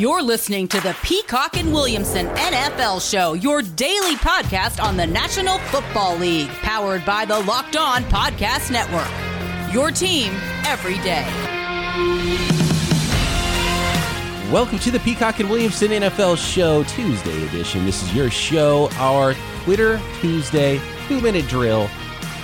You're listening to the Peacock and Williamson NFL Show, your daily podcast on the National Football League, powered by the Locked On Podcast Network. Your team every day. Welcome to the Peacock and Williamson NFL Show Tuesday edition. This is your show, our Twitter Tuesday two minute drill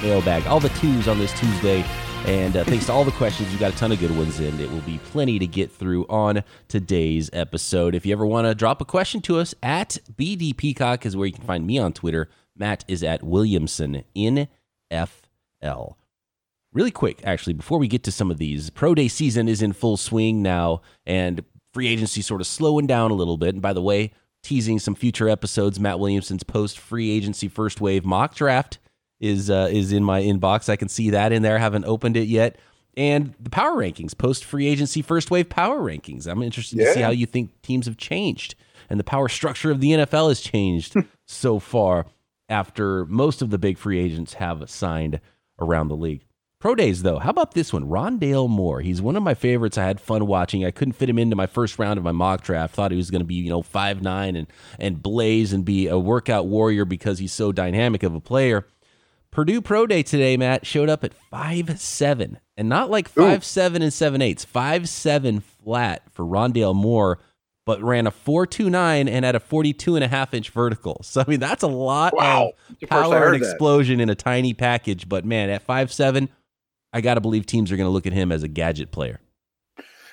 mailbag. All the twos on this Tuesday. And uh, thanks to all the questions, you got a ton of good ones in. It will be plenty to get through on today's episode. If you ever want to drop a question to us, at BD Peacock is where you can find me on Twitter. Matt is at Williamson in FL. Really quick, actually, before we get to some of these, pro day season is in full swing now, and free agency sort of slowing down a little bit. And by the way, teasing some future episodes, Matt Williamson's post free agency first wave mock draft is uh, is in my inbox. I can see that in there. I Haven't opened it yet. And the power rankings, post free agency first wave power rankings. I'm interested yeah. to see how you think teams have changed and the power structure of the NFL has changed so far after most of the big free agents have signed around the league. Pro days, though, how about this one? Rondale Moore. He's one of my favorites. I had fun watching. I couldn't fit him into my first round of my mock draft. Thought he was going to be, you know, five nine and and blaze and be a workout warrior because he's so dynamic of a player. Purdue Pro Day today, Matt, showed up at five seven, and not like five Ooh. seven and seven eighths, five seven flat for Rondale Moore, but ran a four two nine and had a 42 and a half inch vertical. So I mean that's a lot wow. of power and explosion that. in a tiny package. But man, at five seven, I got to believe teams are going to look at him as a gadget player.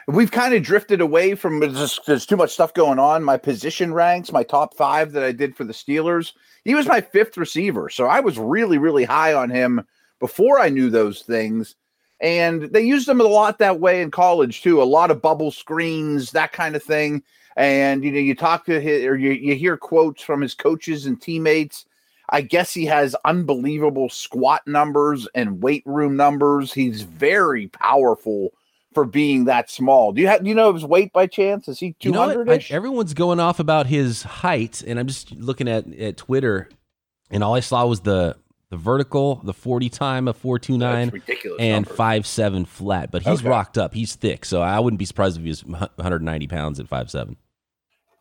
We've kind of drifted away from just, there's too much stuff going on. My position ranks, my top five that I did for the Steelers he was my fifth receiver. So I was really, really high on him before I knew those things. And they used him a lot that way in college too. A lot of bubble screens, that kind of thing. And you know, you talk to his or you, you hear quotes from his coaches and teammates. I guess he has unbelievable squat numbers and weight room numbers. He's very powerful for being that small. Do you have do you know his weight by chance? Is he two hundred? You know everyone's going off about his height, and I'm just looking at at Twitter, and all I saw was the the vertical, the forty time of four two nine, and five seven flat. But he's okay. rocked up. He's thick, so I wouldn't be surprised if he was 190 pounds at five seven.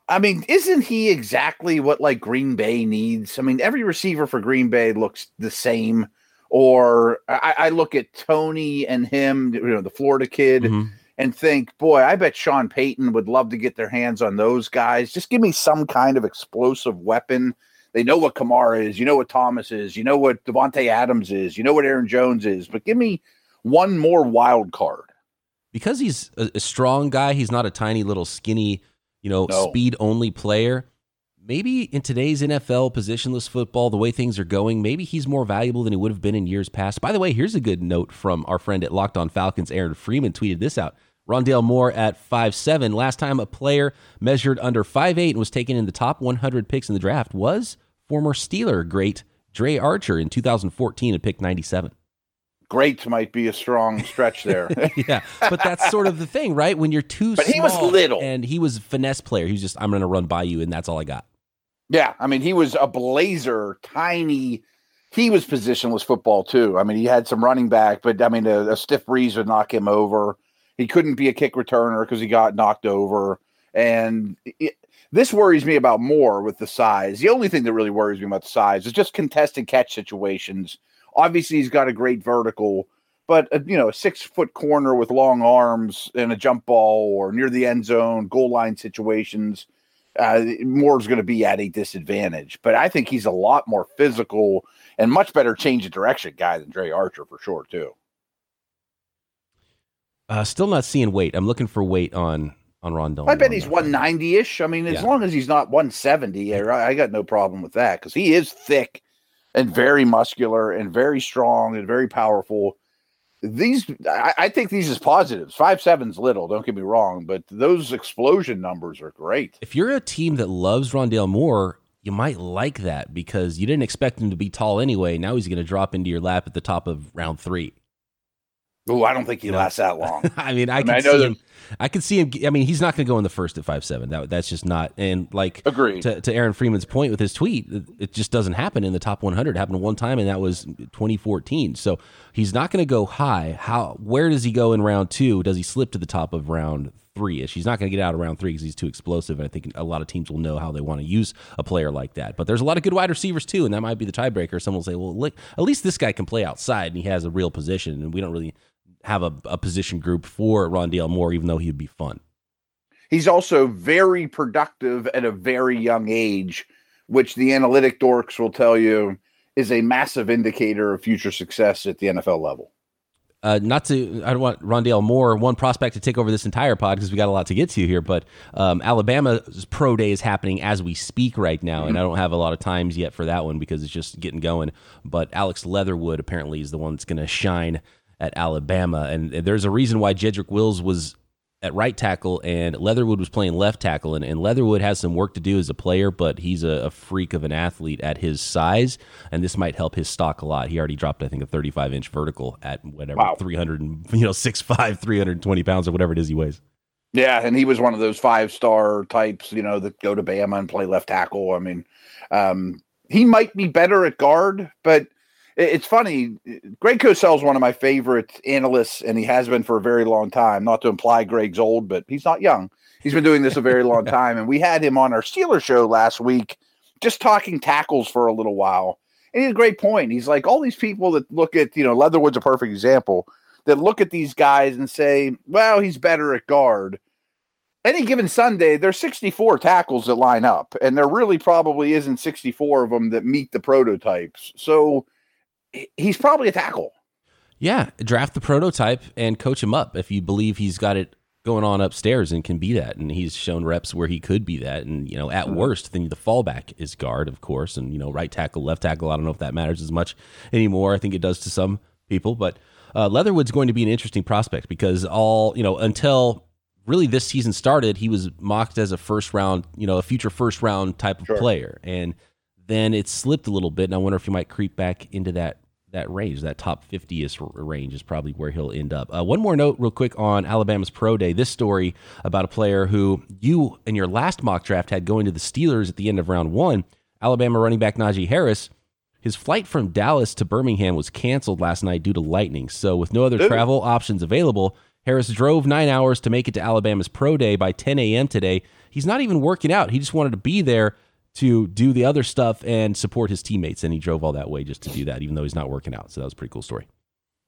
I mean, isn't he exactly what like Green Bay needs? I mean, every receiver for Green Bay looks the same. Or I, I look at Tony and him, you know, the Florida kid, mm-hmm. and think, boy, I bet Sean Payton would love to get their hands on those guys. Just give me some kind of explosive weapon. They know what Kamara is, you know what Thomas is, you know what Davante Adams is, you know what Aaron Jones is, but give me one more wild card. Because he's a, a strong guy, he's not a tiny little skinny, you know, no. speed only player maybe in today's NFL positionless football, the way things are going, maybe he's more valuable than he would have been in years past. By the way, here's a good note from our friend at Locked On Falcons, Aaron Freeman, tweeted this out. Rondale Moore at five seven. Last time a player measured under five eight and was taken in the top 100 picks in the draft was former Steeler great Dre Archer in 2014 at pick 97 great might be a strong stretch there. yeah, but that's sort of the thing, right? When you're too but he was little, and he was finesse player. He was just I'm going to run by you, and that's all I got. Yeah, I mean, he was a blazer, tiny. He was positionless football too. I mean, he had some running back, but I mean, a, a stiff breeze would knock him over. He couldn't be a kick returner because he got knocked over. And it, this worries me about more with the size. The only thing that really worries me about the size is just contested catch situations. Obviously, he's got a great vertical, but a, uh, you know, a six foot corner with long arms and a jump ball or near the end zone, goal line situations uh, Moore's going to be at a disadvantage. But I think he's a lot more physical and much better change of direction guy than Dre Archer for sure too. Uh, still not seeing weight. I'm looking for weight on on Rondale. I bet he's 190 ish. I mean, as yeah. long as he's not 170, I, I got no problem with that because he is thick and very muscular and very strong and very powerful these I, I, think these is positives. Five seven's little, don't get me wrong, but those explosion numbers are great. If you're a team that loves Rondale Moore, you might like that because you didn't expect him to be tall anyway. Now he's going to drop into your lap at the top of round three. Oh, I don't think he lasts that long. I mean, I, I, mean, I know him, I could see him. I mean, he's not going to go in the first at five seven. That that's just not. And like, agreed. To, to Aaron Freeman's point with his tweet, it just doesn't happen in the top 100. It happened one time, and that was 2014. So he's not going to go high. How? Where does he go in round two? Does he slip to the top of round three ish? He's not going to get out of round three because he's too explosive. And I think a lot of teams will know how they want to use a player like that. But there's a lot of good wide receivers too, and that might be the tiebreaker. Someone will say, well, look, at least this guy can play outside and he has a real position, and we don't really have a, a position group for Rondale Moore, even though he'd be fun. He's also very productive at a very young age, which the analytic dorks will tell you is a massive indicator of future success at the NFL level. Uh, not to, I don't want Rondale Moore, one prospect to take over this entire pod because we got a lot to get to here. But um, Alabama's pro day is happening as we speak right now, mm-hmm. and I don't have a lot of times yet for that one because it's just getting going. But Alex Leatherwood apparently is the one that's going to shine at Alabama. And there's a reason why Jedrick Wills was at right tackle and Leatherwood was playing left tackle. And, and Leatherwood has some work to do as a player, but he's a, a, freak of an athlete at his size. And this might help his stock a lot. He already dropped, I think, a 35 inch vertical at whatever, wow. 300, you know, 6'5, 320 pounds or whatever it is he weighs. Yeah, and he was one of those five star types, you know, that go to Bama and play left tackle. I mean, um, he might be better at guard, but it's funny. Greg Cosell is one of my favorite analysts, and he has been for a very long time. Not to imply Greg's old, but he's not young. He's been doing this a very long time. And we had him on our Steeler show last week, just talking tackles for a little while. And he had a great point. He's like, all these people that look at, you know, Leatherwood's a perfect example, that look at these guys and say, well, he's better at guard. Any given Sunday, there's 64 tackles that line up, and there really probably isn't 64 of them that meet the prototypes. So, he's probably a tackle. Yeah, draft the prototype and coach him up if you believe he's got it going on upstairs and can be that. And he's shown reps where he could be that. And, you know, at mm-hmm. worst, then the fallback is guard, of course. And, you know, right tackle, left tackle, I don't know if that matters as much anymore. I think it does to some people. But uh, Leatherwood's going to be an interesting prospect because all, you know, until really this season started, he was mocked as a first round, you know, a future first round type of sure. player. And then it slipped a little bit. And I wonder if he might creep back into that that range, that top 50th range is probably where he'll end up. Uh, one more note, real quick, on Alabama's pro day. This story about a player who you in your last mock draft had going to the Steelers at the end of round one, Alabama running back Najee Harris. His flight from Dallas to Birmingham was canceled last night due to lightning. So, with no other Ooh. travel options available, Harris drove nine hours to make it to Alabama's pro day by 10 a.m. today. He's not even working out. He just wanted to be there to do the other stuff and support his teammates. And he drove all that way just to do that, even though he's not working out. So that was a pretty cool story.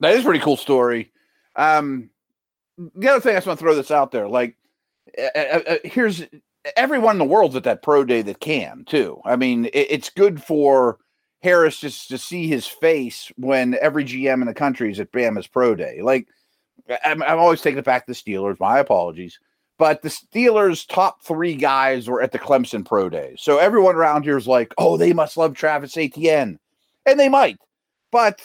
That is pretty cool story. Um, the other thing I just want to throw this out there, like, uh, uh, uh, here's everyone in the world's at that pro day that can too. I mean, it, it's good for Harris just to see his face when every GM in the country is at Bama's pro day. Like, I'm, I'm always taking it back to the Steelers. My apologies. But the Steelers' top three guys were at the Clemson Pro Days. So everyone around here is like, oh, they must love Travis Etienne. And they might. But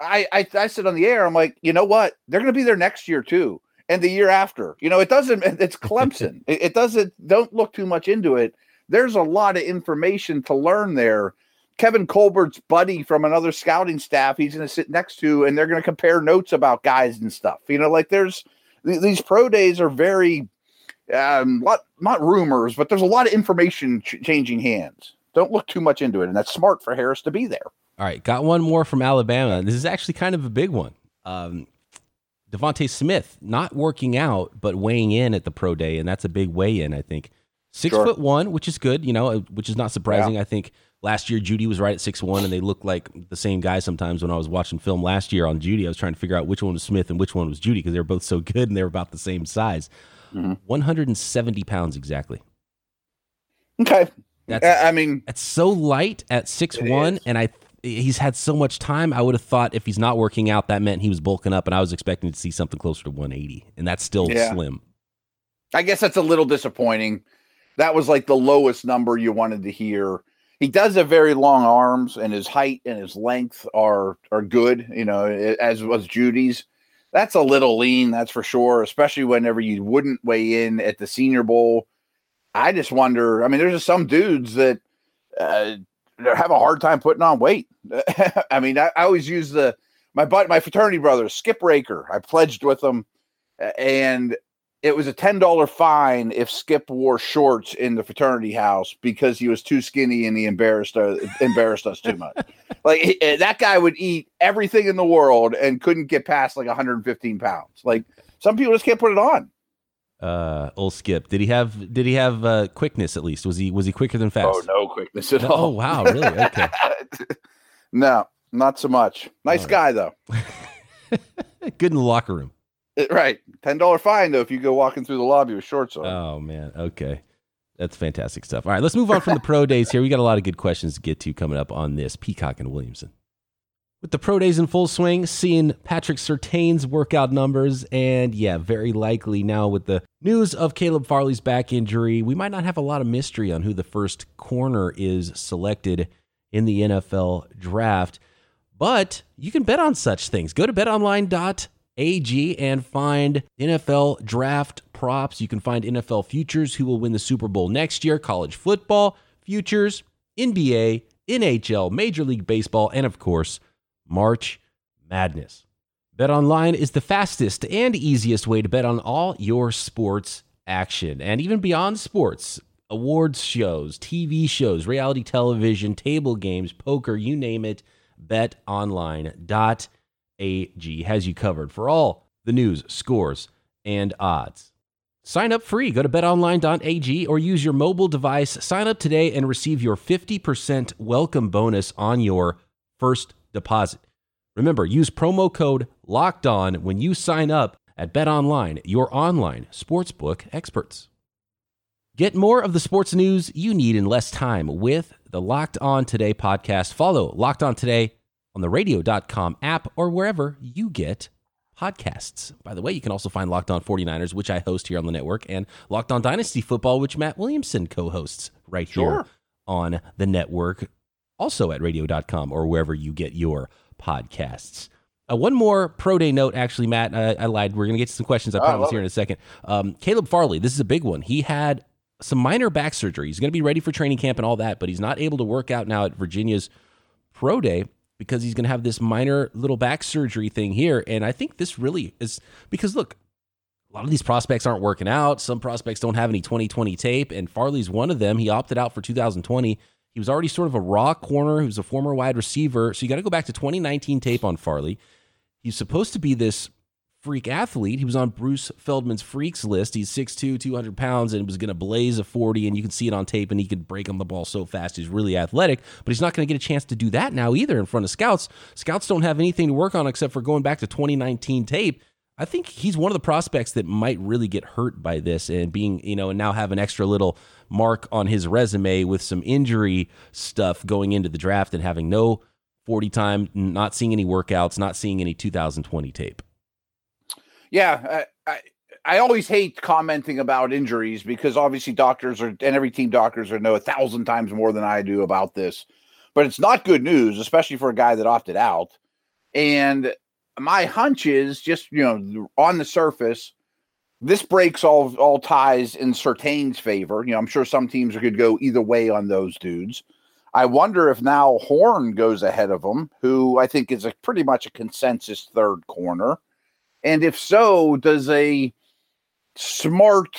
I, I, I on the air, I'm like, you know what? They're going to be there next year too. And the year after. You know, it doesn't, it's Clemson. it, it doesn't, don't look too much into it. There's a lot of information to learn there. Kevin Colbert's buddy from another scouting staff, he's going to sit next to, and they're going to compare notes about guys and stuff. You know, like there's these pro days are very um, lot not rumors, but there's a lot of information ch- changing hands. Don't look too much into it, and that's smart for Harris to be there. All right, got one more from Alabama. This is actually kind of a big one. Um, DeVonta Smith not working out, but weighing in at the pro day, and that's a big weigh in. I think six sure. foot one, which is good, you know, uh, which is not surprising. Yeah. I think last year Jeudy was right at six one, and they look like the same guy sometimes. When I was watching film last year on Jeudy, I was trying to figure out which one was Smith and which one was Jeudy because they were both so good and they were about the same size mm-hmm. 170 pounds exactly. Okay. That's, I mean, that's so light at six one, and I he's had so much time. I would have thought if he's not working out, that meant he was bulking up, and I was expecting to see something closer to 180, and that's still yeah. slim. I guess that's a little disappointing. That was like the lowest number you wanted to hear. He does have very long arms, and his height and his length are are good. You know, as was Jeudy's that's a little lean, that's for sure, especially whenever you wouldn't weigh in at the Senior Bowl. I just wonder. I mean, there's just some dudes that uh, have a hard time putting on weight. I mean, I, I, always use the my but my fraternity brother Skip Raker. I pledged with him, and it was a ten dollar fine if Skip wore shorts in the fraternity house because he was too skinny and he embarrassed uh, embarrassed us too much. like he, eh, that guy would eat everything in the world and couldn't get past like 115 pounds. Like some people just can't put it on. Uh, old Skip. Did he have Did he have uh, quickness at least? Was he Was he quicker than fast? Oh, no quickness at Oh all. Oh wow, really? Okay. no, not so much. Nice All right. guy though. Good in the locker room. Eh, Right, ten dollar fine though if you go walking through the lobby with shorts on. Oh man. Okay. That's fantastic stuff. All right, let's move on from the pro days here. We got a lot of good questions to get to coming up on this Peacock and Williamson. With the pro days in full swing, seeing Patrick Surtain's workout numbers, and yeah, very likely now with the news of Caleb Farley's back injury, we might not have a lot of mystery on who the first corner is selected in the NFL draft. But you can bet on such things. Go to betonline.ag and find NFL draft props. You can find NFL futures who will win the Super Bowl next year, college football futures, NBA, NHL, Major League Baseball, and of course, March Madness. BetOnline is the fastest and easiest way to bet on all your sports action and even beyond sports. Awards shows, TV shows, reality television, table games, poker, you name it. BetOnline.ag has you covered for all the news, scores, and odds. Sign up free. Go to betonline.ag or use your mobile device. Sign up today and receive your 50% welcome bonus on your first deposit. Remember, use promo code LOCKED ON when you sign up at BetOnline, your online sportsbook experts. Get more of the sports news you need in less time with the Locked On Today podcast. Follow Locked On Today on the radio.com app or wherever you get podcasts. By the way, you can also find Locked On 49ers, which I host here on the network, and Locked On Dynasty Football, which Matt Williamson co hosts right here Sure. on the network, also at radio.com or wherever you get your podcasts. Uh, one more pro day note, actually, Matt. Uh, I lied. We're going to get to some questions, I Oh, promise, here in a second. Um, Caleb Farley, this is a big one. He had some minor back surgery. He's going to be ready for training camp and all that, but he's not able to work out now at Virginia's pro day because he's going to have this minor little back surgery thing here. And I think this really is because look, a lot of these prospects aren't working out. Some prospects don't have any 2020 tape, and Farley's one of them. He opted out for 2020. He was already sort of a raw corner. He was a former wide receiver. So you got to go back to 2019 tape on Farley. He's supposed to be this freak athlete. He was on Bruce Feldman's freaks list. He's 6'2, 200 pounds, and was going to blaze a 40, and you can see it on tape, and he could break on the ball so fast. He's really athletic, but he's not going to get a chance to do that now either in front of scouts. Scouts don't have anything to work on except for going back to 2019 tape. I think he's one of the prospects that might really get hurt by this and being, you know, and now have an extra little mark on his resume with some injury stuff going into the draft and having no 40 time, not seeing any workouts, not seeing any 2020 tape. Yeah, I, I I always hate commenting about injuries because obviously doctors are and every team doctors are know a thousand times more than I do about this. But it's not good news, especially for a guy that opted out. And my hunch is just you know on the surface, this breaks all all ties in Surtain's favor. You know, I'm sure some teams could go either way on those dudes. I wonder if now Horn goes ahead of him, who I think is a pretty much a consensus third corner. And if so, does a smart,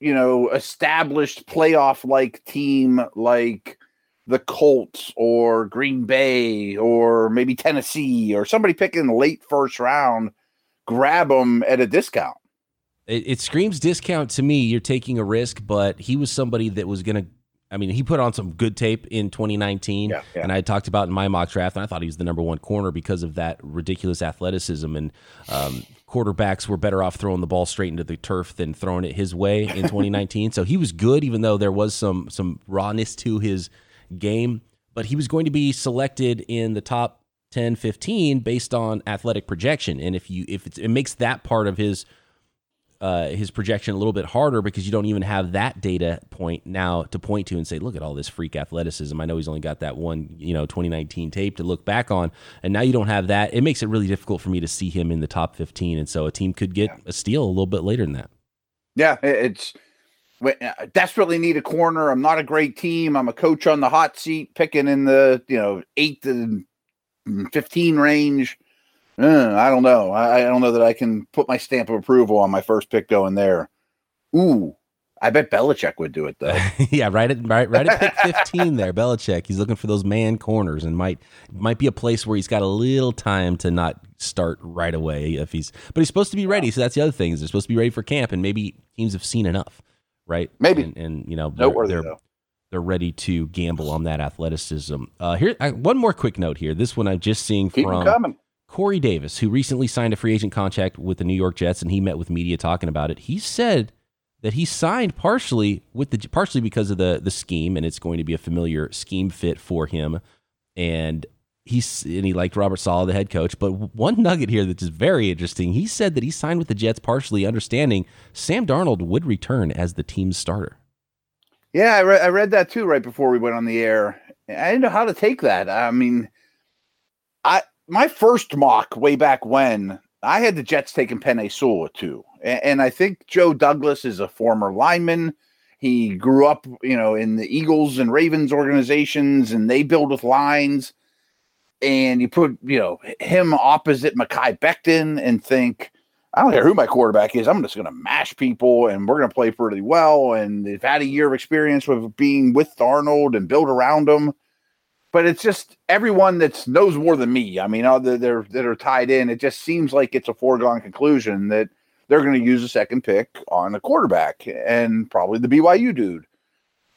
you know, established playoff like team like the Colts or Green Bay or maybe Tennessee or somebody picking late first round grab them at a discount? It, it screams discount to me. You're taking a risk, but he was somebody that was going to. I mean, he put on some good tape in 2019, Yeah, yeah. and I talked about in my mock draft, and I thought he was the number one corner because of that ridiculous athleticism. And um, quarterbacks were better off throwing the ball straight into the turf than throwing it his way in 2019. so he was good, even though there was some some rawness to his game. But he was going to be selected in the top 10, 15 based on athletic projection, and if you if it's, it makes that part of his uh, his projection a little bit harder because you don't even have that data point now to point to and say, look at all this freak athleticism. I know he's only got that one, you know, 2019 tape to look back on, and now you don't have that. It makes it really difficult for me to see him in the top 15, and so a team could get a steal a little bit later than that. Yeah, it's I desperately need a corner. I'm not a great team. I'm a coach on the hot seat, picking in the you know eight to fifteen range. Uh, I don't know. I, I, don't know that I can put my stamp of approval on my first pick going there. Ooh, I bet Belichick would do it though. yeah, right at right, right at pick fifteen there, Belichick. He's looking for those man corners and might might be a place where he's got a little time to not start right away if he's but he's supposed to be ready. So that's the other thing is they're supposed to be ready for camp and maybe teams have seen enough, right? Maybe and, and you know they're, they're, they're, ready to gamble on that athleticism. Uh, here, I, one more quick note here. This one I'm just seeing Keep from Corey Davis, who recently signed a free agent contract with the New York Jets, and he met with media talking about it. He said that he signed partially with the partially because of the the scheme, and it's going to be a familiar scheme fit for him. And he's and he liked Robert Saleh, the head coach. But one nugget here that is very interesting. He said that he signed with the Jets partially understanding Sam Darnold would return as the team's starter. Yeah, I, re- I read that too right before we went on the air. I didn't know how to take that. I mean, I my first mock way back when I had the Jets taking Penei Sewell too. And, and I think Joe Douglas is a former lineman. He grew up, you know, in the Eagles and Ravens organizations, and they build with lines. And you put, you know, him opposite Mekhi Becton and think, I don't care who my quarterback is. I'm just going to mash people, and we're going to play pretty well. And they've had a year of experience with being with Darnold and build around him but it's just everyone that knows more than me. I mean, uh, they're that are tied in. It just seems like it's a foregone conclusion that they're going to use a second pick on a quarterback and probably the BYU dude.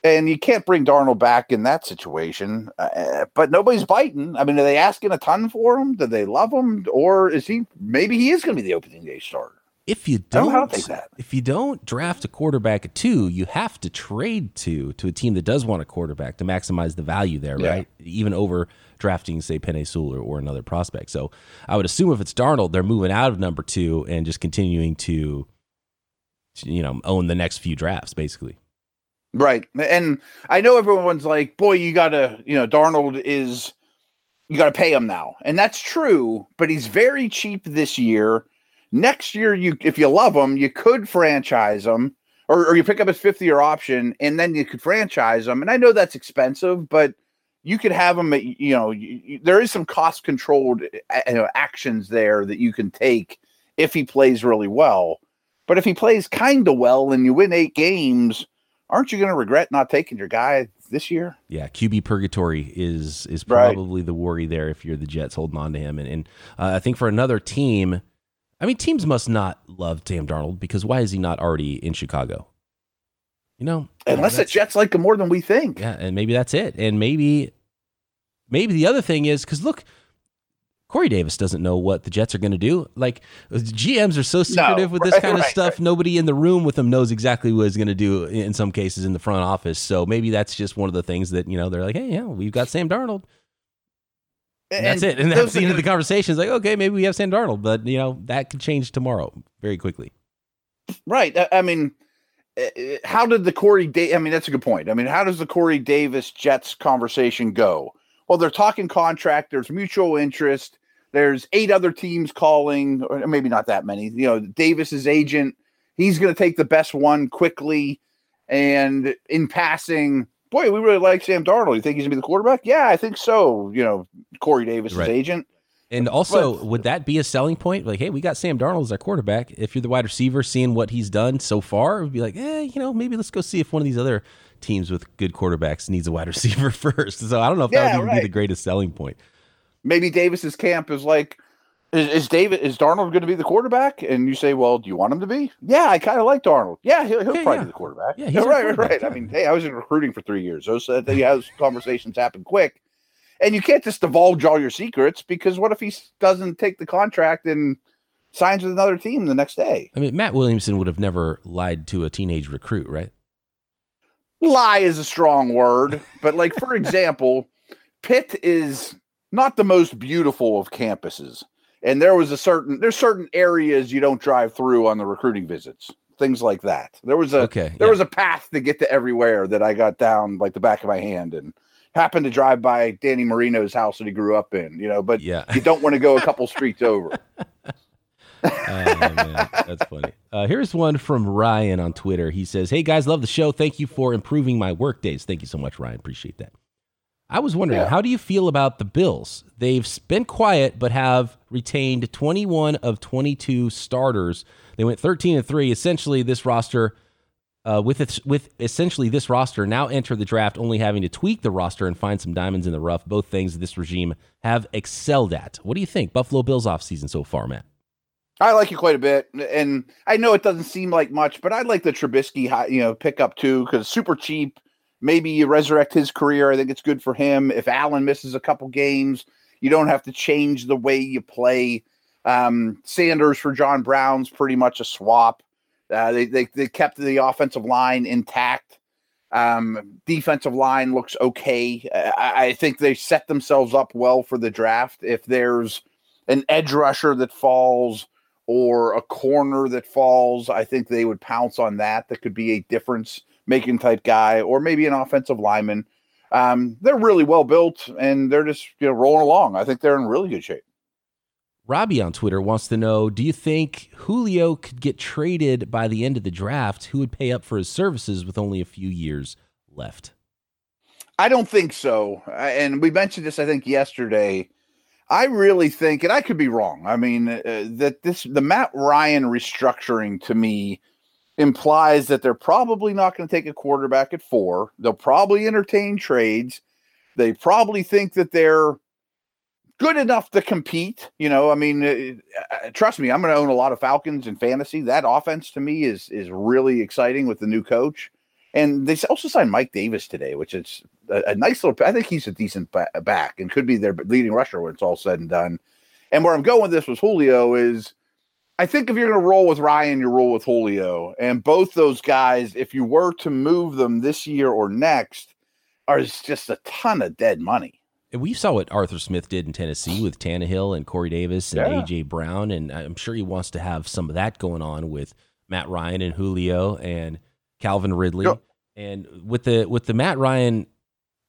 And you can't bring Darnold back in that situation. Uh, but nobody's biting. I mean, are they asking a ton for him? Do they love him, or is he? Maybe he is going to be the opening day starter if you don't, don't if you don't draft a quarterback at two, you have to trade two to a team that does want a quarterback to maximize the value there, yeah. right? Even over drafting, say, Penei Sewell or, or, another prospect. So I would assume if it's Darnold, they're moving out of number two and just continuing to, you know, own the next few drafts, basically. Right. And I know everyone's like, boy, you got to, you know, Darnold is, you got to pay him now. And that's true, but he's very cheap this year Next year, you if you love him, you could franchise him, or, or you pick up his fifth year option, and then you could franchise him. And I know that's expensive, but you could have him. At, you know, you, there is some cost controlled you know, actions there that you can take if he plays really well. But if he plays kind of well and you win eight games, aren't you going to regret not taking your guy this year? Yeah, QB purgatory is is probably right. the worry there if you're the Jets holding on to him. And, and uh, I think for another team, I mean, teams must not love Sam Darnold because why is he not already in Chicago? You know, unless the Jets like him more than we think. Yeah, and maybe that's it. And maybe, maybe the other thing is because look, Corey Davis doesn't know what the Jets are going to do. Like GMs are so secretive no, with this right, kind of right, stuff. Right. Nobody in the room with them knows exactly what he's going to do. In some cases, in the front office. So maybe that's just one of the things that you know they're like, hey, yeah, we've got Sam Darnold. And, that's it. And that's the end of the conversation. It's like, okay, maybe we have Sam Darnold, but you know that could change tomorrow very quickly. Right. I mean, eh, eh, how did the Corey? Da- I mean, that's a good point. I mean, how does the Corey Davis Jets conversation go? Well, they're talking contract. There's mutual interest. There's eight other teams calling, or maybe not that many. You know, Davis's agent. He's going to take the best one quickly, and in passing, boy, we really like Sam Darnold. You think he's gonna be the quarterback? Yeah, I think so. You know, Corey Davis' right. agent. And also, but, would that be a selling point? Like, hey, we got Sam Darnold as our quarterback. If you're the wide receiver, seeing what he's done so far, it would be like, eh, you know, maybe let's go see if one of these other teams with good quarterbacks needs a wide receiver first. So I don't know if yeah, that would even right. be the greatest selling point. Maybe Davis's camp is like, is, is David is Darnold going to be the quarterback? And you say, well, do you want him to be? Yeah, I kind of like Darnold. Yeah, he'll, he'll yeah, probably yeah. be the quarterback. Yeah, he's right, right. I mean, hey, I was in recruiting for three years. Those uh, those conversations happen quick, and you can't just divulge all your secrets because what if he doesn't take the contract and signs with another team the next day? I mean, Matt Williamson would have never lied to a teenage recruit, right? Lie is a strong word, but like for example, Pitt is not the most beautiful of campuses and there was a certain there's certain areas you don't drive through on the recruiting visits things like that there was a okay, there yeah. was a path to get to everywhere that i got down like the back of my hand and happened to drive by danny marino's house that he grew up in you know but yeah you don't want to go a couple streets over oh, man. That's funny. Uh, here's one from Ryan on Twitter. He says, Hey guys, love the show. Thank you for improving my work days. Thank you so much, Ryan. Appreciate that. I was wondering, Yeah. how do you feel about the Bills? They've been quiet, but have retained 21 of 22 starters. They went 13 and three. Essentially, this roster, uh, with its, with essentially this roster, now enter the draft only having to tweak the roster and find some diamonds in the rough. Both things this regime have excelled at. What do you think, Buffalo Bills offseason so far, Matt? I like it quite a bit, and I know it doesn't seem like much, but I like the Trubisky, you know, pickup too because super cheap. Maybe you resurrect his career. I think it's good for him. If Allen misses a couple games, you don't have to change the way you play. Um, Sanders for John Brown's pretty much a swap. Uh, they, they they kept the offensive line intact. Um, defensive line looks okay. I, I think they set themselves up well for the draft. If there's an edge rusher that falls or a corner that falls, I think they would pounce on that. That could be a difference making type guy, or maybe an offensive lineman. Um, they're really well built and they're just you know rolling along. I think they're in really good shape. Robbie on Twitter wants to know Do you think Julio could get traded by the end of the draft? Who would pay up for his services with only a few years left? I don't think so. And we mentioned this, I think, yesterday. I really think, and I could be wrong. I mean, uh, that this the Matt Ryan restructuring to me implies that they're probably not going to take a quarterback at four. They'll probably entertain trades. They probably think that they're good enough to compete. You know, I mean, uh, uh, trust me, I'm going to own a lot of Falcons in fantasy. That offense to me is is really exciting with the new coach. And they also signed Mike Davis today, which is a, a nice little. I think he's a decent ba- back and could be their leading rusher when it's all said and done. And where I'm going with this with Julio is, I think if you're going to roll with Ryan, you roll with Julio. And both those guys, if you were to move them this year or next, are just a ton of dead money. And we saw what Arthur Smith did in Tennessee with Tannehill and Corey Davis and Yeah. AJ Brown, and I'm sure he wants to have some of that going on with Matt Ryan and Julio and Calvin Ridley. Yep. And with the with the Matt Ryan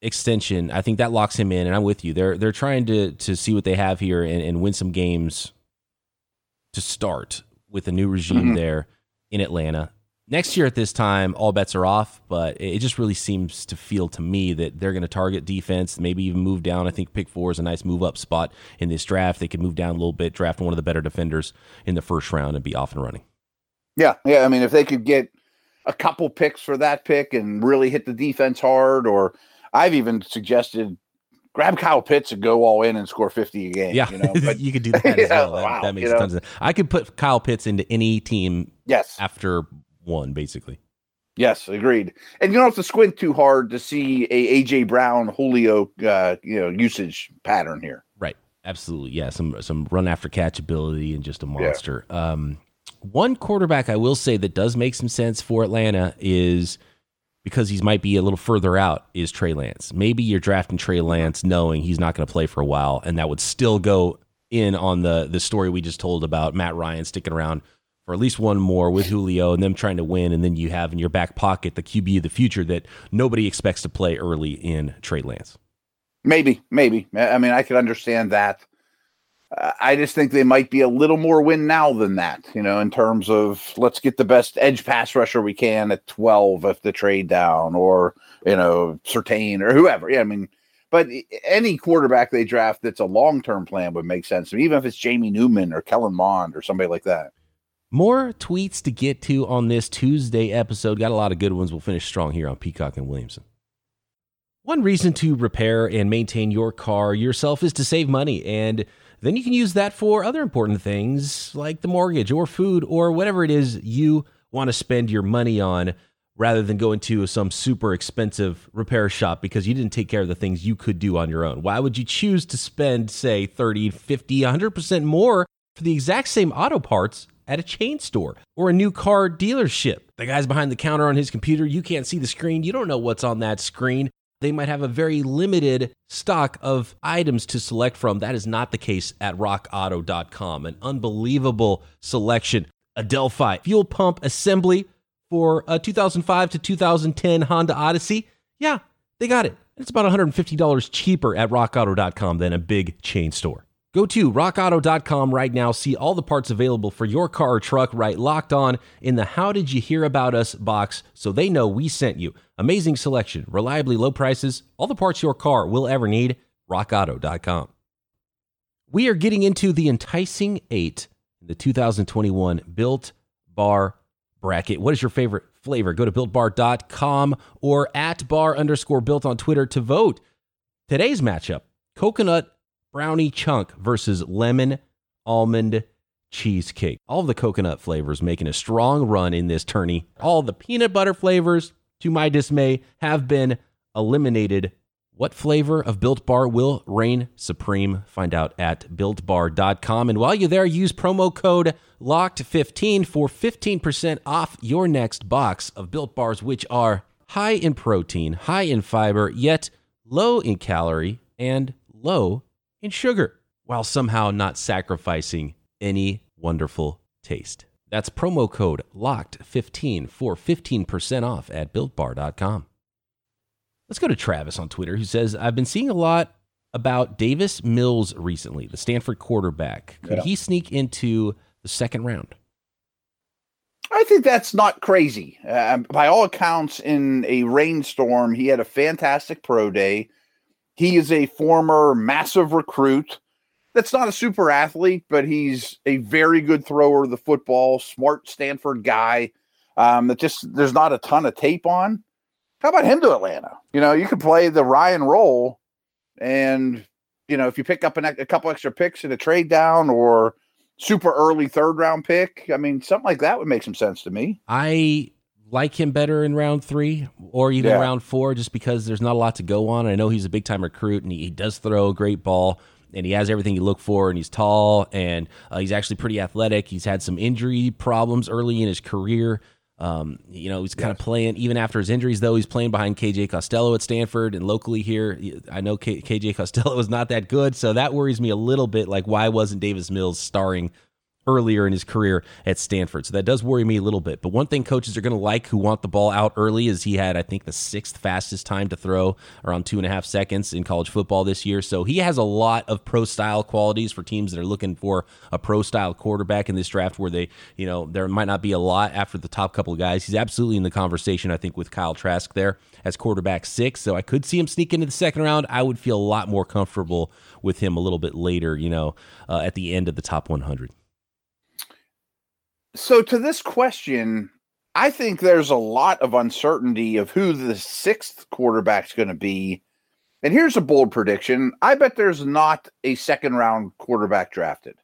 extension, I think that locks him in. And I'm with you. They're they're trying to to see what they have here and, and win some games to start with a new regime Mhm. there in Atlanta. Next year at this time, all bets are off, but it it just really seems to feel to me that they're going to target defense, maybe even move down. I think pick four is a nice move up spot in this draft. They could move down a little bit, draft one of the better defenders in the first round, and be off and running. Yeah, yeah. I mean, if they could get a couple picks for that pick and really hit the defense hard, or I've even suggested grab Kyle Pitts and go all in and score 50 a game. Yeah, You know, but you could do that as well. That, wow, that makes you know. tons of sense. I could put Kyle Pitts into any team yes, after one, basically. yes, agreed. And you don't have to squint too hard to see a AJ Brown, Julio, uh, you know, usage pattern here. Right. Absolutely. Yeah. Some some run after catch ability and just a monster. Um, one quarterback I will say that does make some sense for Atlanta is because he might be a little further out is Trey Lance. Maybe you're drafting Trey Lance knowing he's not going to play for a while, and that would still go in on the the story we just told about Matt Ryan sticking around for at least one more with Julio and them trying to win, and then you have in your back pocket the QB of the future that nobody expects to play early in Trey Lance. Maybe, maybe. I I mean, I could understand that. I just think they might be a little more win now than that, you know, in terms of let's get the best edge pass rusher we can at 12 if the trade down or, you know, Surtain or whoever. Yeah, I mean, but any quarterback they draft that's a long term plan would make sense, even if it's Jamie Newman or Kellen Mond or somebody like that. More tweets to get to on this Tuesday episode. Got a lot of good ones. We'll finish strong here on Peacock and Williamson. One reason to repair and maintain your car yourself is to save money. And then you can use that for other important things like the mortgage or food or whatever it is you want to spend your money on rather than go into some super expensive repair shop because you didn't take care of the things you could do on your own. Why would you choose to spend, say, 30, 50, 100% more for the exact same auto parts at a chain store or a new car dealership? The guy's behind the counter on his computer. You can't see the screen. You don't know what's on that screen. They might have a very limited stock of items to select from. That is not the case at rockauto.com. An unbelievable selection. A Delphi fuel pump assembly for uh, a 2005 to 2010 Honda Odyssey. Yeah, they got it. It's about $150 cheaper at rockauto.com than a big chain store. Go to rockauto.com right now. See all the parts available for your car or truck right locked on in the How Did You Hear About Us box so they know we sent you. Amazing selection, reliably low prices, all the parts your car will ever need. RockAuto.com. We are getting into the enticing eight in the 2021 Built Bar bracket. What is your favorite flavor? Go to builtbar.com or at bar underscore built on Twitter to vote. Today's matchup coconut brownie chunk versus lemon almond cheesecake. All the coconut flavors making a strong run in this tourney. All the peanut butter flavors, to my dismay, have been eliminated. What flavor of Built Bar will reign supreme? Find out at builtbar.com. And while you're there, use promo code LOCKED15 for 15% off your next box of Built Bars, which are high in protein, high in fiber, yet low in calorie and low in sugar while somehow not sacrificing any wonderful taste. That's promo code LOCKED15 for 15% off at builtbar.com. Let's go to Travis on Twitter who says, I've been seeing a lot about Davis Mills recently, the Stanford quarterback. Could yeah. he sneak into the second round? I think that's not crazy. Uh, by all accounts, in a rainstorm, he had a fantastic pro day. He is a former massive recruit. That's not a super athlete, but he's a very good thrower of the football, smart Stanford guy. Um, that just there's not a ton of tape on. How about him to Atlanta? You know, you could play the Ryan role, and you know if you pick up an, a couple extra picks in a trade down or super early third round pick, I mean something like that would make some sense to me. I like him better in round three or even yeah. round four, just because there's not a lot to go on. I know he's a big time recruit and he, he, does throw a great ball and he has everything you look for and he's tall and uh, he's actually pretty athletic. He's had some injury problems early in his career. Um, you know, he's kind yes. of playing even after his injuries, though. He's playing behind KJ Costello at Stanford and locally here. I know K- KJ Costello is not that good, so that worries me a little bit. Like, why wasn't Davis Mills starring earlier in his career at Stanford. So that does worry me a little bit. But one thing coaches are going to like who want the ball out early is he had, I think, the sixth fastest time to throw around two and a half seconds in college football this year. So he has a lot of pro style qualities for teams that are looking for a pro style quarterback in this draft where they, you know, there might not be a lot after the top couple of guys. He's absolutely in the conversation, I think, with Kyle Trask there as quarterback six. So I could see him sneak into the second round. I would feel a lot more comfortable with him a little bit later, you know, uh, at the end of the top 100 so to this question, I think there's a lot of uncertainty of who the sixth quarterback's going to be. And here's a bold prediction. I bet there's not a second round quarterback drafted.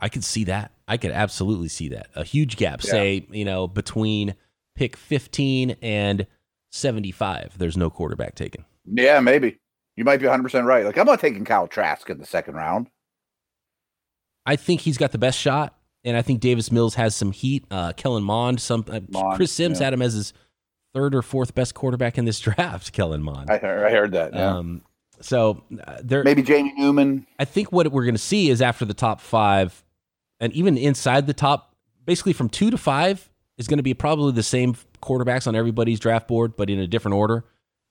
I could see that. I could absolutely see that. A huge gap, yeah. say, you know, between pick 15 and 75. There's no quarterback taken. Yeah, maybe. You might be 100% right. Like, I'm not taking Kyle Trask in the second round. I think he's got the best shot and I think Davis Mills has some heat. Uh, Kellen Mond, some uh, Mond, Chris Sims yeah. had him as his third or fourth best quarterback in this draft. Kellen Mond. I heard, I heard that. Yeah. Um, so uh, there, maybe Jamie Newman. I think what we're going to see is after the top five, and even inside the top, basically from two to five is going to be probably the same quarterbacks on everybody's draft board, but in a different order.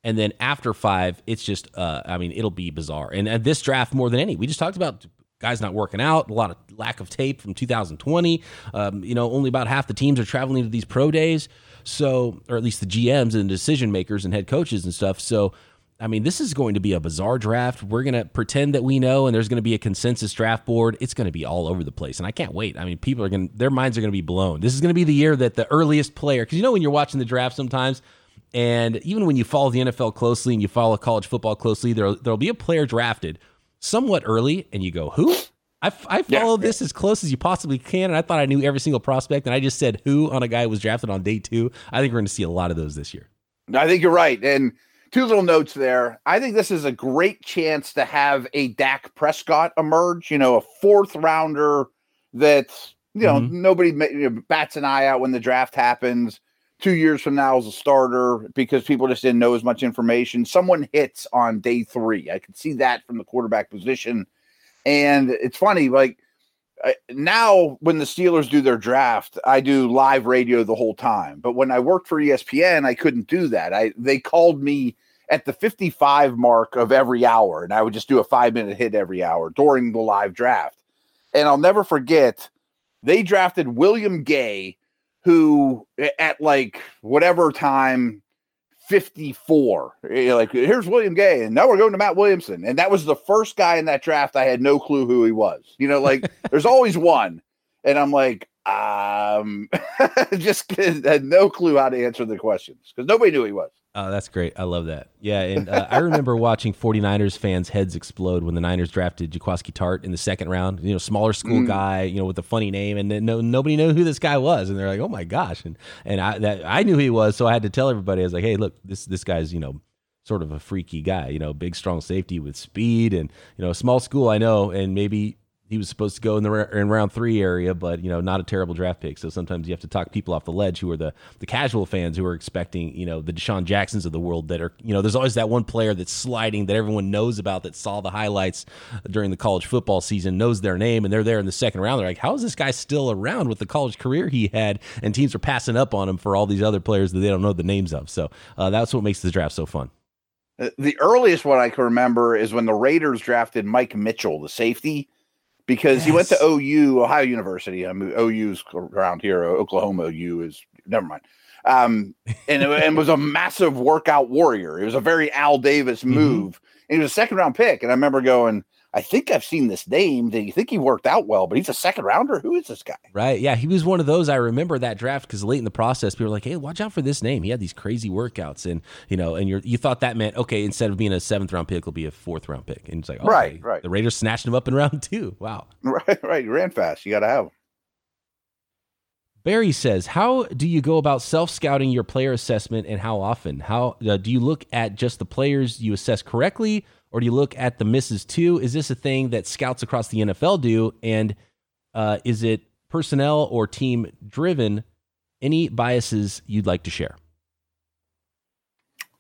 And then after five, it's just, uh, I mean, it'll be bizarre. And, and this draft more than any, we just talked about guys not working out, a lot of lack of tape from 2020. Um, you know, only about half the teams are traveling to these pro days. So, or at least the GMs and decision makers and head coaches and stuff. So, I mean, this is going to be a bizarre draft. We're going to pretend that we know, and there's going to be a consensus draft board. It's going to be all over the place, and I can't wait. I mean, people are going to, their minds are going to be blown. This is going to be the year that the earliest player, because you know, when you're watching the draft sometimes, and even when you follow the NFL closely and you follow college football closely, there, there'll be a player drafted somewhat early, and you go, who? I, I followed yeah. this as close as you possibly can, and I thought I knew every single prospect, and I just said who on a guy who was drafted on day two. I think we're going to see a lot of those this year. I think you're right. And two little notes there. I think this is a great chance to have a Dak Prescott emerge, you know, a fourth rounder that, you know, mm-hmm. nobody you know, bats an eye out when the draft happens. Two years from now as a starter because people just didn't know as much information. Someone hits on day three. I could see that from the quarterback position and it's funny, like now when the Steelers do their draft, I do live radio the whole time. But when I worked for ESPN, I couldn't do that. I they called me at the 55 mark of every hour, and I would just do a five minute hit every hour during the live draft. And I'll never forget, they drafted William Gay, who at like whatever time 54. Like, here's William Gay, and now we're going to Matt Williamson. And that was the first guy in that draft. I had no clue who he was. You know, like there's always one. And I'm like, um, just had no clue how to answer the questions because nobody knew he was. Oh, that's great. I love that. Yeah. And uh, I remember watching 49ers fans' heads explode when the Niners drafted Jaquiski Tartt in the second round. You know, smaller school mm. guy, you know, with a funny name. And then no, nobody knew who this guy was. And they're like, oh my gosh. And and I, that, I knew who he was. So I had to tell everybody, I was like, hey, look, this, this guy's, you know, sort of a freaky guy, you know, big, strong safety with speed and, you know, small school, I know. And maybe he was supposed to go in the in round three area, but you know, not a terrible draft pick. So sometimes you have to talk people off the ledge who are the the casual fans who are expecting, you know, the DeSean Jacksons of the world that are, you know, there's always that one player that's sliding that everyone knows about that saw the highlights during the college football season, knows their name, and they're there in the second round. They're like, how is this guy still around with the college career he had? And teams are passing up on him for all these other players that they don't know the names of. So uh, that's what makes the draft so fun. Uh, the earliest one I can remember is when the Raiders drafted Mike Mitchell, the safety because yes. he went to OU, Ohio University. I mean, OU's around here. Oklahoma OU is never mind. Um, and and was a massive workout warrior. It was a very Al Davis mm-hmm. move. Mm-hmm. And he was a second round pick. And I remember going, I think I've seen this name. Do you think he worked out well? But he's a second rounder. Who is this guy? Right. Yeah. He was one of those. I remember that draft because late in the process, people were like, "Hey, watch out for this name. He had these crazy workouts." And you know, and you you thought that meant okay, instead of being a seventh round pick, he'll be a fourth round pick. And it's like, okay, right, right. The Raiders snatched him up in round two. Wow. Right, right. You ran fast. You got to have him. Barry says, "How do you go about self scouting your player assessment, and how often? How uh, do you look at just the players you assess correctly?" Or do you look at the misses too? Is this a thing that scouts across the NFL do? And uh, is it personnel or team driven? Any biases you'd like to share?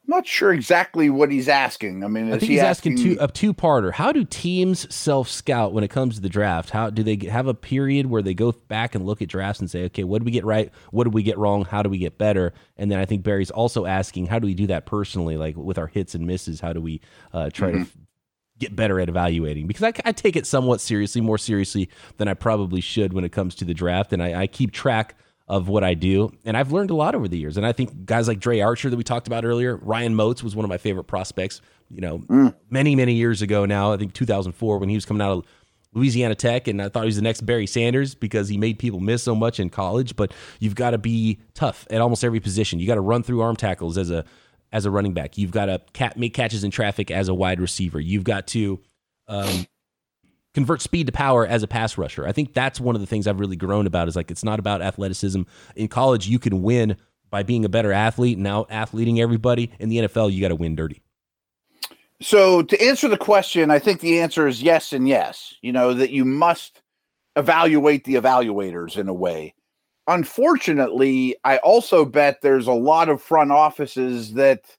Not sure exactly what he's asking. I mean, I think he's asking, asking two, a two-parter. How do teams self-scout when it comes to the draft? How do they have a period where they go back and look at drafts and say, okay, what did we get right? What did we get wrong? How do we get better? And then I think Barry's also asking, how do we do that personally, like with our hits and misses? How do we uh, try mm-hmm. to get better at evaluating? Because I, I, take it somewhat seriously, more seriously than I probably should when it comes to the draft, and I, I keep track of what I do. And I've learned a lot over the years. And I think guys like Dri Archer that we talked about earlier, Ryan Moats was one of my favorite prospects, you know, mm. many, many years ago now, I think 2004 when he was coming out of Louisiana Tech, and I thought he was the next Barry Sanders because he made people miss so much in college. But you've got to be tough at almost every position. You got to run through arm tackles as a as a running back. You've got to make catches in traffic as a wide receiver. You've got to um, convert speed to power as a pass rusher. I think that's one of the things I've really grown about is like it's not about athleticism. In college, you can win by being a better athlete and out athleting everybody. In the NFL, you got to win dirty. So to answer the question, I think the answer is yes and yes. You know, that you must evaluate the evaluators in a way. Unfortunately, I also bet there's a lot of front offices that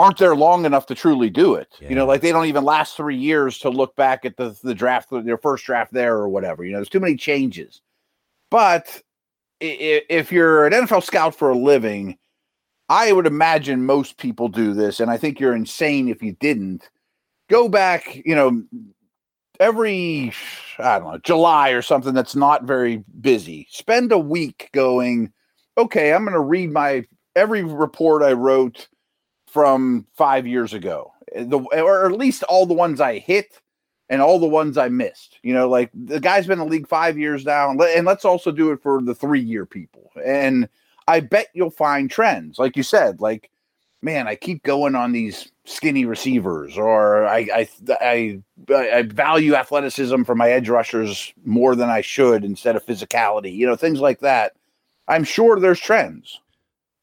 aren't there long enough to truly do it. Yeah. You know, like they don't even last three years to look back at the the draft, their first draft there or whatever. You know, there's too many changes. But if you're an NFL scout for a living, I would imagine most people do this, and I think you're insane if you didn't. Go back, you know, every I don't know July or something that's not very busy. Spend a week going. Okay, I'm going to read my every report I wrote from five years ago, eh, the or at least all the ones I hit and all the ones I missed. You know, like the guy's been in the league five years now, and let's also do it for the three year people. And I bet you'll find trends, like you said, like man, I keep going on these skinny receivers, or I I I, I value athleticism for my edge rushers more than I should instead of physicality. You know, things like that. I'm sure there's trends.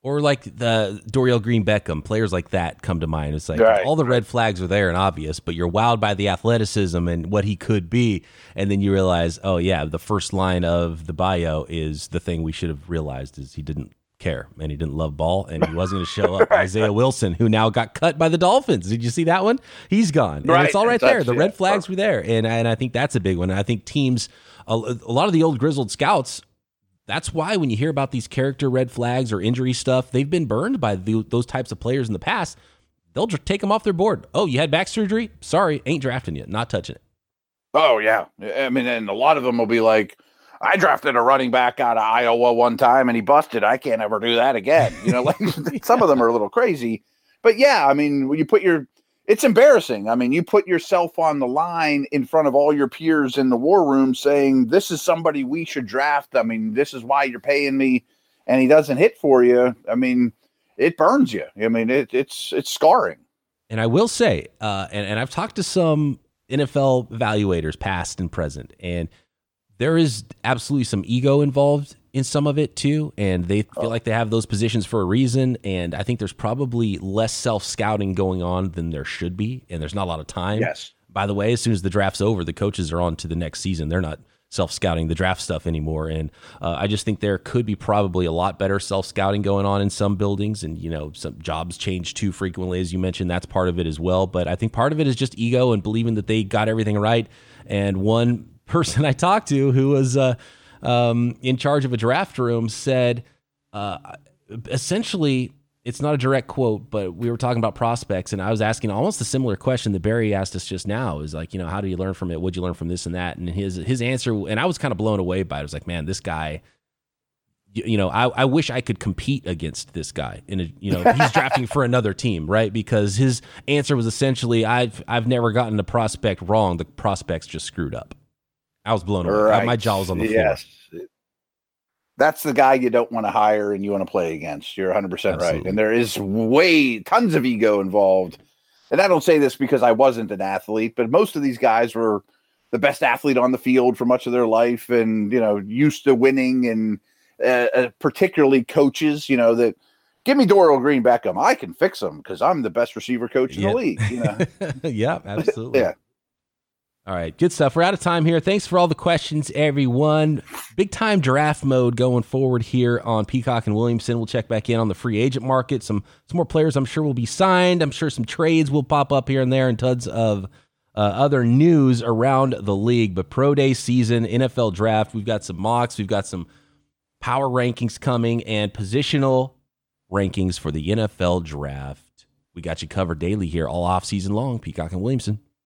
Or like the Dorial Green Beckham, players like that come to mind. It's like right. all the red flags are there and obvious, but you're wowed by the athleticism and what he could be. And then you realize, oh, yeah, the first line of the bio is the thing we should have realized is he didn't care and he didn't love ball and he wasn't going to show up. right. Isaiah Wilson, who now got cut by the Dolphins. Did you see that one? He's gone. Right. It's all right there. The red flags were there. And, and I think that's a big one. I think teams, a, a lot of the old grizzled scouts that's why when you hear about these character red flags or injury stuff, they've been burned by the, those types of players in the past. they'll take them off their board. Oh, you had back surgery? Sorry, ain't drafting you. Not touching it. Oh yeah, I mean, and a lot of them will be like, I drafted a running back out of Iowa one time and he busted. I can't ever do that again. You know, like some of them are a little crazy, but yeah, I mean, when you put your, it's embarrassing. I mean, you put yourself on the line in front of all your peers in the war room saying, this is somebody we should draft. I mean, this is why you're paying me. And he doesn't hit for you. I mean, it burns you. I mean, it, it's, it's scarring. And I will say, uh, and, and I've talked to some NFL evaluators, past and present, and there is absolutely some ego involved in some of it too, and they feel oh. like they have those positions for a reason. And I think there's probably less self scouting going on than there should be, and there's not a lot of time. Yes. By the way, as soon as the draft's over, the coaches are on to the next season. They're not self scouting the draft stuff anymore, and uh, I just think there could be probably a lot better self scouting going on in some buildings, and you know, some jobs change too frequently, as you mentioned. That's part of it as well. But I think part of it is just ego and believing that they got everything right. And one person I talked to who was uh, um, in charge of a draft room said uh, essentially it's not a direct quote, but we were talking about prospects, and I was asking almost a similar question that Barry asked us just now. Is like, you know, how do you learn from it? What'd you learn from this and that? And his his answer, and I was kind of blown away by it. I was like, man, this guy, you, you know, I, I wish I could compete against this guy. In a, you know, he's drafting for another team, right? Because his answer was essentially, I've I've never gotten a prospect wrong. The prospects just screwed up. I was blown away. Right. My jaw was on the yes. floor. That's the guy you don't want to hire and you want to play against. You're 100% Absolutely. right. And there is way tons of ego involved. And I don't say this because I wasn't an athlete, but most of these guys were the best athlete on the field for much of their life and, you know, used to winning and uh, uh, particularly coaches, you know, that give me Dorial Green Beckham. I can fix him because I'm the best receiver coach in yeah. the league. You know? yeah, absolutely. yeah. All right, good stuff. We're out of time here. Thanks for all the questions, everyone. Big time draft mode going forward here on Peacock and Williamson. We'll check back in on the free agent market. Some some more players I'm sure will be signed. I'm sure some trades will pop up here and there, and tons of uh, other news around the league. But pro day season, NFL draft. We've got some mocks. We've got some power rankings coming and positional rankings for the NFL draft. We got you covered daily here all off season long. Peacock and Williamson.